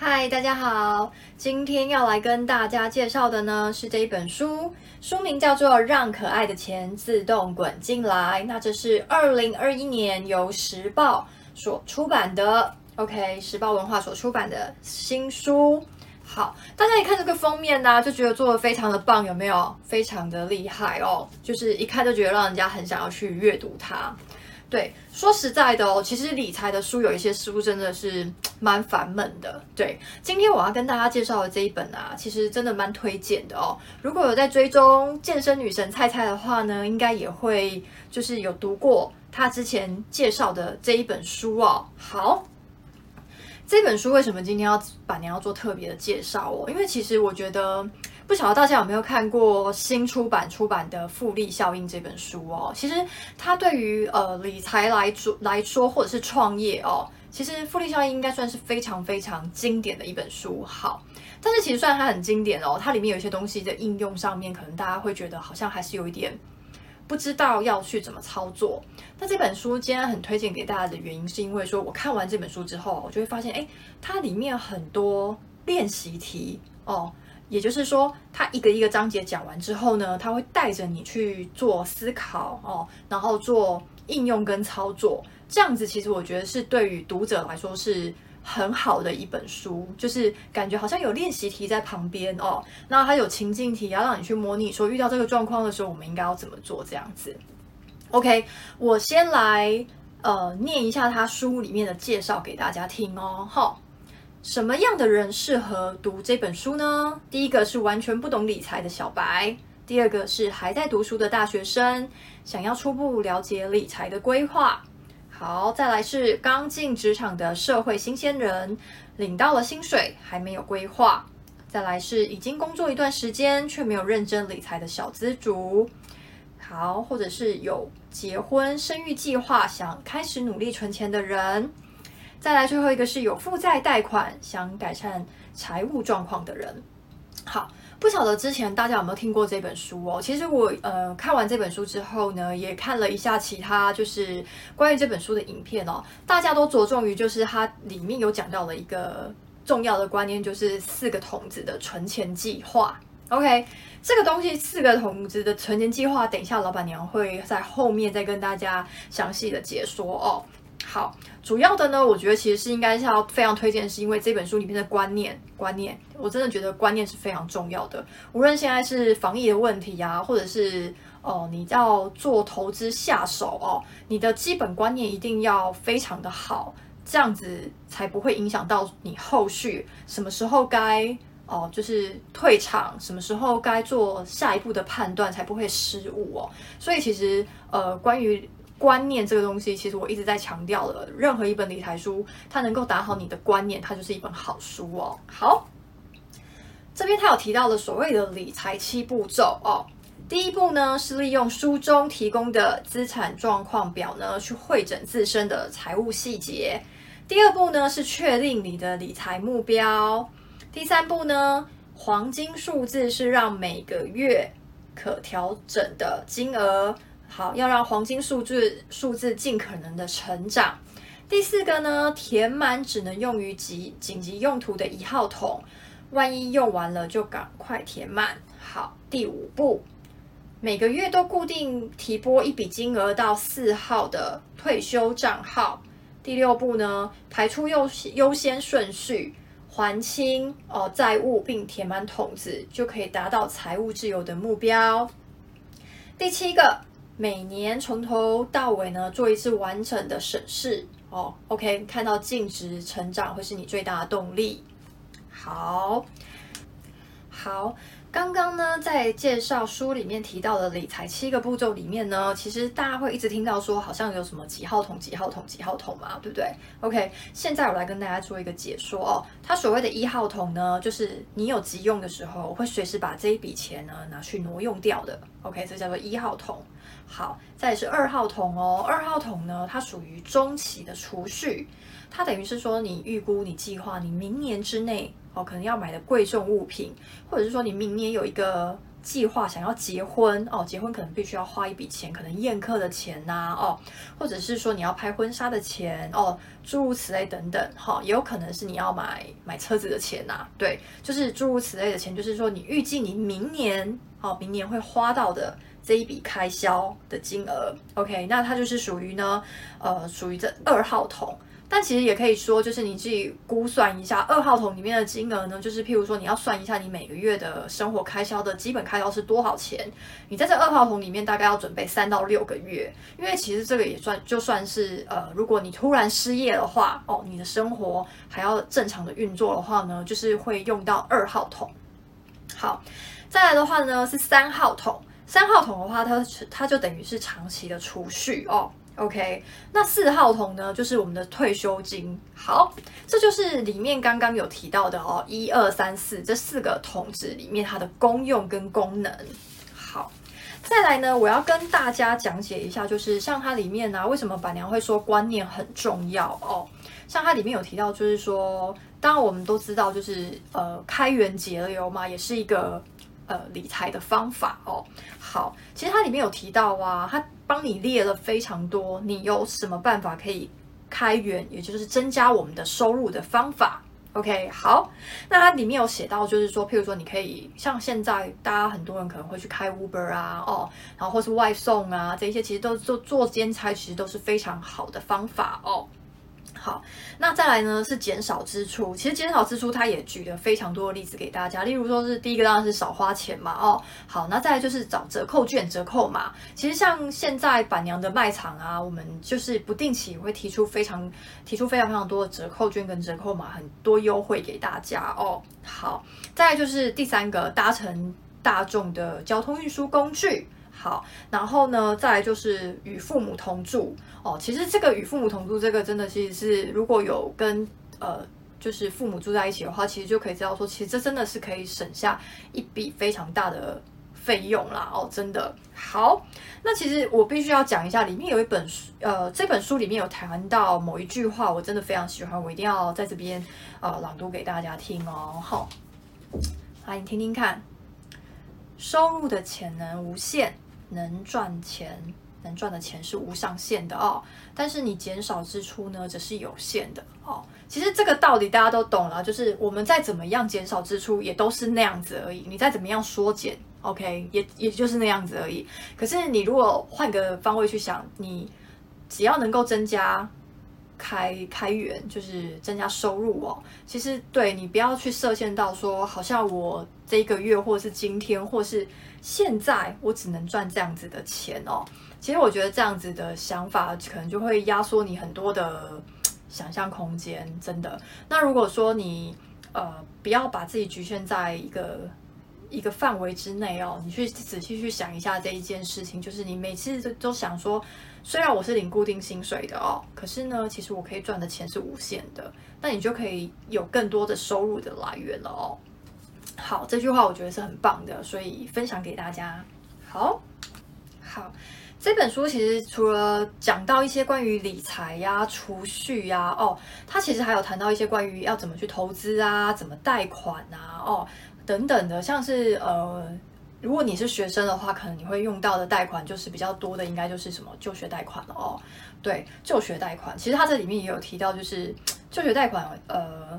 嗨，大家好，今天要来跟大家介绍的呢是这一本书，书名叫做《让可爱的钱自动滚进来》。那这是二零二一年由时报所出版的，OK，时报文化所出版的新书。好，大家一看这个封面呢、就觉得做得非常的棒，有没有？非常的厉害哦，就是一看就觉得让人家很想要去阅读它。对，说实在的哦，其实理财的书有一些书真的是蛮烦闷的。对，今天我要跟大家介绍的这一本啊，其实真的蛮推荐的哦。如果有在追踪健身女神菜菜的话呢，应该也会就是有读过她之前介绍的这一本书哦。好，这本书为什么今天要板娘要做特别的介绍哦？因为其实我觉得。不晓得大家有没有看过新出版出版的《复利效应》这本书哦？其实它对于呃理财来说来说，或者是创业哦，其实《复利效应》应该算是非常非常经典的一本书。好，但是其实虽然它很经典哦，它里面有一些东西的应用上面，可能大家会觉得好像还是有一点不知道要去怎么操作。那这本书今天很推荐给大家的原因，是因为说我看完这本书之后，我就会发现，哎，它里面很多练习题哦。也就是说，它一个一个章节讲完之后呢，它会带着你去做思考哦，然后做应用跟操作。这样子其实我觉得是对于读者来说是很好的一本书，就是感觉好像有练习题在旁边哦，那它有情境题要让你去模拟说遇到这个状况的时候，我们应该要怎么做这样子。OK，我先来呃念一下他书里面的介绍给大家听哦，好。什么样的人适合读这本书呢？第一个是完全不懂理财的小白，第二个是还在读书的大学生，想要初步了解理财的规划。好，再来是刚进职场的社会新鲜人，领到了薪水还没有规划。再来是已经工作一段时间却没有认真理财的小资族。好，或者是有结婚生育计划，想开始努力存钱的人。再来最后一个是有负债贷款想改善财务状况的人。好，不晓得之前大家有没有听过这本书哦？其实我呃看完这本书之后呢，也看了一下其他就是关于这本书的影片哦。大家都着重于就是它里面有讲到了一个重要的观念，就是四个筒子的存钱计划。OK，这个东西四个筒子的存钱计划，等一下老板娘会在后面再跟大家详细的解说哦。好，主要的呢，我觉得其实是应该是要非常推荐，是因为这本书里面的观念，观念，我真的觉得观念是非常重要的。无论现在是防疫的问题呀、啊，或者是哦、你要做投资下手哦，你的基本观念一定要非常的好，这样子才不会影响到你后续什么时候该哦、就是退场，什么时候该做下一步的判断，才不会失误哦。所以其实呃，关于观念这个东西，其实我一直在强调了。任何一本理财书，它能够打好你的观念，它就是一本好书哦。好，这边他有提到了所谓的理财七步骤哦。第一步呢，是利用书中提供的资产状况表呢，去汇整自身的财务细节。第二步呢，是确定你的理财目标。第三步呢，黄金数字是让每个月可调整的金额。好，要让黄金数字数字尽可能的成长。第四个呢，填满只能用于急紧急用途的一号桶，万一用完了就赶快填满。好，第五步，每个月都固定提拨一笔金额到四号的退休账号。第六步呢，排出优优先顺序，还清哦债务并填满桶子，就可以达到财务自由的目标。第七个。每年从头到尾呢，做一次完整的审视哦。OK，看到净值成长会是你最大的动力。好，好。刚刚呢，在介绍书里面提到的理财七个步骤里面呢，其实大家会一直听到说，好像有什么几号桶、几号桶、几号桶嘛，对不对？OK，现在我来跟大家做一个解说哦。它所谓的一号桶呢，就是你有急用的时候，会随时把这一笔钱呢拿去挪用掉的。OK，这叫做一号桶。好，再是二号桶哦。二号桶呢，它属于中期的储蓄，它等于是说你预估、你计划你明年之内哦。可能要买的贵重物品，或者是说你明年有一个计划想要结婚哦，结婚可能必须要花一笔钱，可能宴客的钱呐、哦，或者是说你要拍婚纱的钱哦，诸如此类等等哈、也有可能是你要买买车子的钱呐、啊，对，就是诸如此类的钱，就是说你预计你明年哦，明年会花到的这一笔开销的金额，OK，那它就是属于呢，呃，属于这二号桶。但其实也可以说，就是你自己估算一下二号桶里面的金额呢，就是譬如说你要算一下你每个月的生活开销的基本开销是多少钱，你在这二号桶里面大概要准备三到六个月，因为其实这个也算就算是呃，如果你突然失业的话，哦，你的生活还要正常的运作的话呢，就是会用到二号桶。好，再来的话呢是三号桶，三号桶的话它它就等于是长期的储蓄哦。OK，那四号桶呢，就是我们的退休金。好，这就是里面刚刚有提到的哦，一二三四这四个桶子里面它的功用跟功能。好，再来呢，我要跟大家讲解一下，就是像它里面呢、为什么板娘会说观念很重要哦？像它里面有提到，就是说，当然我们都知道，就是呃，开源节流嘛，也是一个。呃，理财的方法哦，好，其实它里面有提到啊，它帮你列了非常多，你有什么办法可以开源，也就是增加我们的收入的方法。OK，好，那它里面有写到，就是说，譬如说，你可以像现在大家很多人可能会去开 Uber 啊，哦，然后或是外送啊，这些其实都做做兼差，其实都是非常好的方法哦。好，那再来呢是减少支出。其实减少支出，它也举了非常多的例子给大家。例如说是第一个当然是少花钱嘛，哦，好，那再来就是找折扣券、折扣码。其实像现在板娘的卖场啊，我们就是不定期会提出非常提出非常非常多的折扣券跟折扣码，很多优惠给大家哦。好，再来就是第三个搭乘大众的交通运输工具。好，然后呢，再来就是与父母同住哦。其实这个与父母同住，这个真的其实是如果有跟呃，就是父母住在一起的话，其实就可以知道说，其实这真的是可以省下一笔非常大的费用啦哦，真的。好，那其实我必须要讲一下，里面有一本书，呃，这本书里面有谈到某一句话，我真的非常喜欢，我一定要在这边呃朗读给大家听哦。好，来你听听看，收入的潜能无限。能赚钱，能赚的钱是无上限的哦。但是你减少支出呢，则是有限的哦。其实这个道理大家都懂了，就是我们再怎么样减少支出，也都是那样子而已。你再怎么样缩减，OK，也也就是那样子而已。可是你如果换个方位去想，你只要能够增加。开开源就是增加收入哦。其实对你不要去设限到说，好像我这一个月，或是今天，或是现在，我只能赚这样子的钱哦。其实我觉得这样子的想法，可能就会压缩你很多的想象空间，真的。那如果说你呃不要把自己局限在一个一个范围之内哦，你去仔细去想一下这一件事情，就是你每次都都想说。虽然我是领固定薪水的哦，可是呢，其实我可以赚的钱是无限的，那你就可以有更多的收入的来源了哦。好，这句话我觉得是很棒的，所以分享给大家。好，好，这本书其实除了讲到一些关于理财呀、储蓄呀，哦，它其实还有谈到一些关于要怎么去投资啊、怎么贷款啊，哦，等等的，像是呃。如果你是学生的话，可能你会用到的贷款就是比较多的，应该就是什么就学贷款了哦。对，就学贷款，其实它这里面也有提到，就是 就学贷款，呃，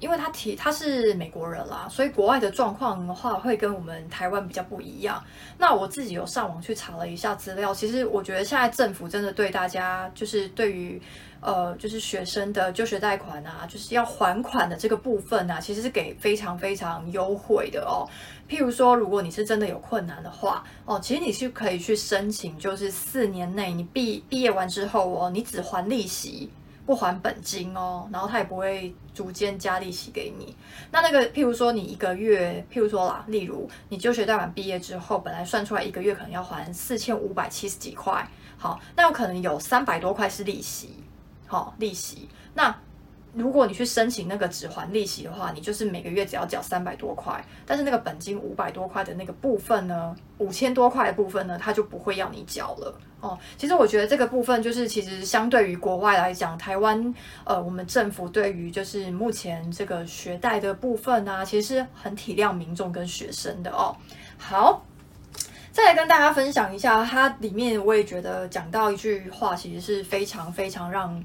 因为他提他是美国人啦，所以国外的状况的话会跟我们台湾比较不一样。那我自己有上网去查了一下资料，其实我觉得现在政府真的对大家就是对于。呃，就是学生的就学贷款啊，就是要还款的这个部分啊，其实是给非常非常优惠的哦。譬如说，如果你是真的有困难的话，哦，其实你是可以去申请，就是四年内你毕毕业完之后哦，你只还利息不还本金哦，然后他也不会逐渐加利息给你。那那个，譬如说你一个月，譬如说啦，例如你就学贷款毕业之后，本来算出来一个月可能要还四千五百七十几块，好，那有可能有三百多块是利息。好、利息。那如果你去申请那个只还利息的话，你就是每个月只要缴三百多块，但是那个本金五百多块的那个部分呢，五千多块的部分呢，它就不会要你缴了哦。其实我觉得这个部分就是，其实相对于国外来讲，台湾呃，我们政府对于就是目前这个学贷的部分啊，其实是很体谅民众跟学生的哦。好。再来跟大家分享一下，它里面我也觉得讲到一句话，其实是非常非常让。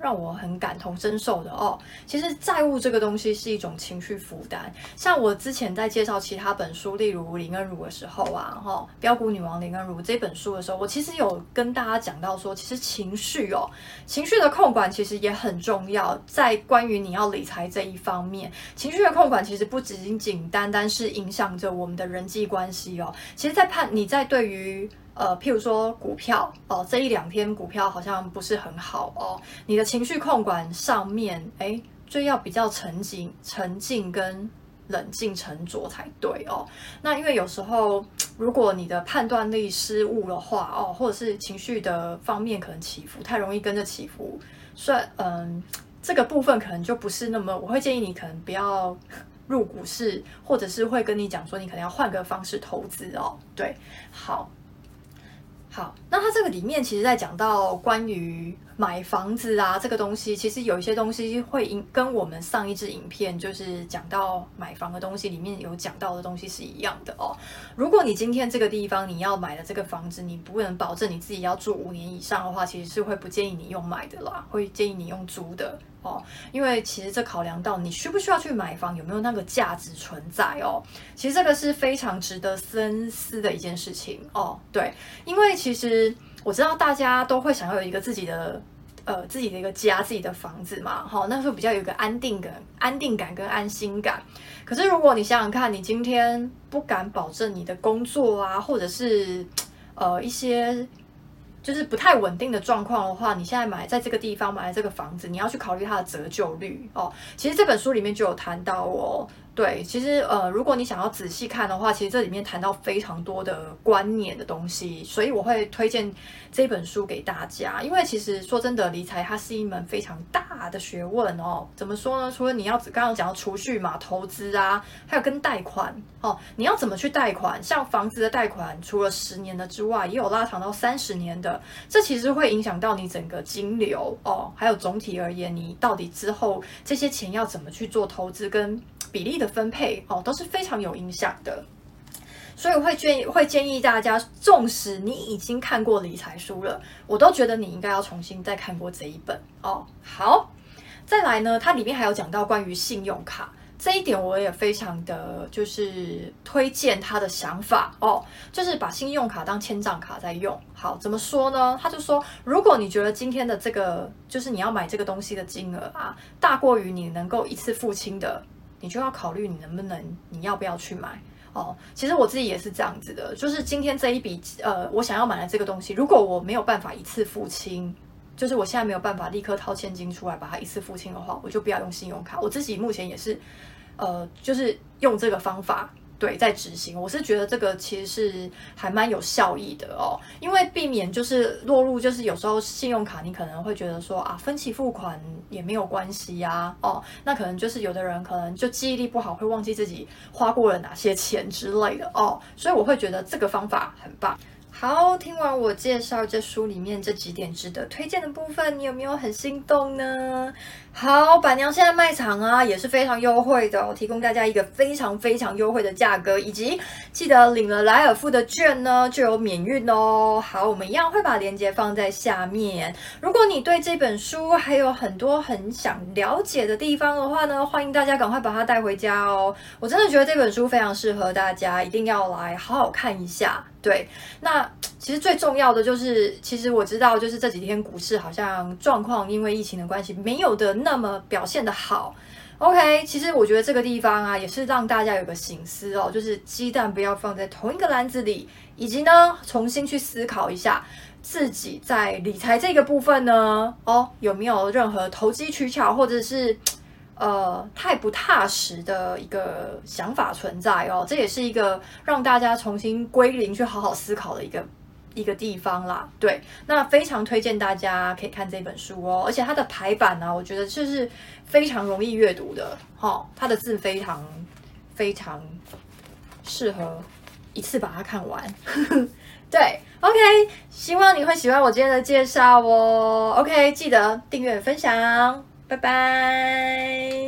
让我很感同身受的哦。其实债务这个东西是一种情绪负担。像我之前在介绍其他本书，例如林恩如的时候啊，哈，标股女王林恩如这本书的时候，我其实有跟大家讲到说，其实情绪哦，情绪的控管其实也很重要。在关于你要理财这一方面，情绪的控管其实不仅仅单单是影响着我们的人际关系哦。其实，在判你在对于呃，譬如说股票哦，这一两天股票好像不是很好哦，你的情绪控管上面，诶，就要比较沉静、沉静跟冷静沉着才对哦。那因为有时候，如果你的判断力失误的话哦，或者是情绪的方面可能起伏太容易跟着起伏，所以嗯，这个部分可能就不是那么，我会建议你可能不要 入股市，或者是会跟你讲说，你可能要换个方式投资哦。对，好。好，那它这个里面其实在讲到关于买房子啊这个东西，其实有一些东西会跟我们上一支影片就是讲到买房的东西里面有讲到的东西是一样的哦。如果你今天这个地方你要买的这个房子，你不能保证你自己要住五年以上的话，其实是会不建议你用买的啦，会建议你用租的。哦，因为其实这考量到你需不需要去买房，有没有那个价值存在哦。其实这个是非常值得深思的一件事情哦。对，因为其实我知道大家都会想要有一个自己的呃自己的一个家，自己的房子嘛。好，那时候比较有一个安定感、安定感跟安心感。可是如果你想想看，你今天不敢保证你的工作啊，或者是呃一些。就是不太稳定的状况的话，你现在买在这个地方买的这个房子，你要去考虑它的折旧率哦。其实这本书里面就有谈到哦。对，其实呃，如果你想要仔细看的话，其实这里面谈到非常多的观念的东西，所以我会推荐这本书给大家。因为其实说真的，理财它是一门非常大的学问哦。怎么说呢？除了你要刚刚讲到储蓄嘛、投资啊，还有跟贷款哦，你要怎么去贷款？像房子的贷款，除了十年的之外，也有拉长到三十年的，这其实会影响到你整个金流哦，还有总体而言，你到底之后这些钱要怎么去做投资跟。比例的分配哦，都是非常有影响的，所以我会建议会建议大家，纵使你已经看过理财书了，我都觉得你应该要重新再看过这一本哦。好，再来呢，它里面还有讲到关于信用卡这一点，我也非常的就是推荐他的想法哦，就是把信用卡当签账卡在用。好，怎么说呢？他就说，如果你觉得今天的这个就是你要买这个东西的金额啊，大过于你能够一次付清的。你就要考虑你能不能，你要不要去买哦？其实我自己也是这样子的，就是今天这一笔呃，我想要买的这个东西，如果我没有办法一次付清，就是我现在没有办法立刻掏现金出来把它一次付清的话，我就不要用信用卡。我自己目前也是，呃，就是用这个方法。对，在执行，我是觉得这个其实是还蛮有效益的哦，因为避免就是落入就是有时候信用卡你可能会觉得说啊，分期付款也没有关系呀，哦，那可能就是有的人可能就记忆力不好，会忘记自己花过了哪些钱之类的哦，所以我会觉得这个方法很棒。好，听完我介绍这书里面这几点值得推荐的部分，你有没有很心动呢？好，板娘现在卖场啊也是非常优惠的哦，提供大家一个非常非常优惠的价格，以及记得领了莱尔富的券呢就有免运哦。好，我们一样会把链接放在下面。如果你对这本书还有很多很想了解的地方的话呢，欢迎大家赶快把它带回家哦。我真的觉得这本书非常适合大家，一定要来好好看一下。对，那其实最重要的就是，其实我知道，就是这几天股市好像状况因为疫情的关系，没有的那么表现的好。OK，其实我觉得这个地方啊，也是让大家有个醒思哦，就是鸡蛋不要放在同一个篮子里，以及呢，重新去思考一下自己在理财这个部分呢，哦，有没有任何投机取巧，或者是。呃，太不踏实的一个想法存在哦，这也是一个让大家重新归零、去好好思考的一个一个地方啦。对，那非常推荐大家可以看这本书哦，而且它的排版呢、我觉得就是非常容易阅读的，哈、哦，它的字非常非常适合一次把它看完。对，OK，希望你会喜欢我今天的介绍哦。OK，记得订阅分享，拜拜。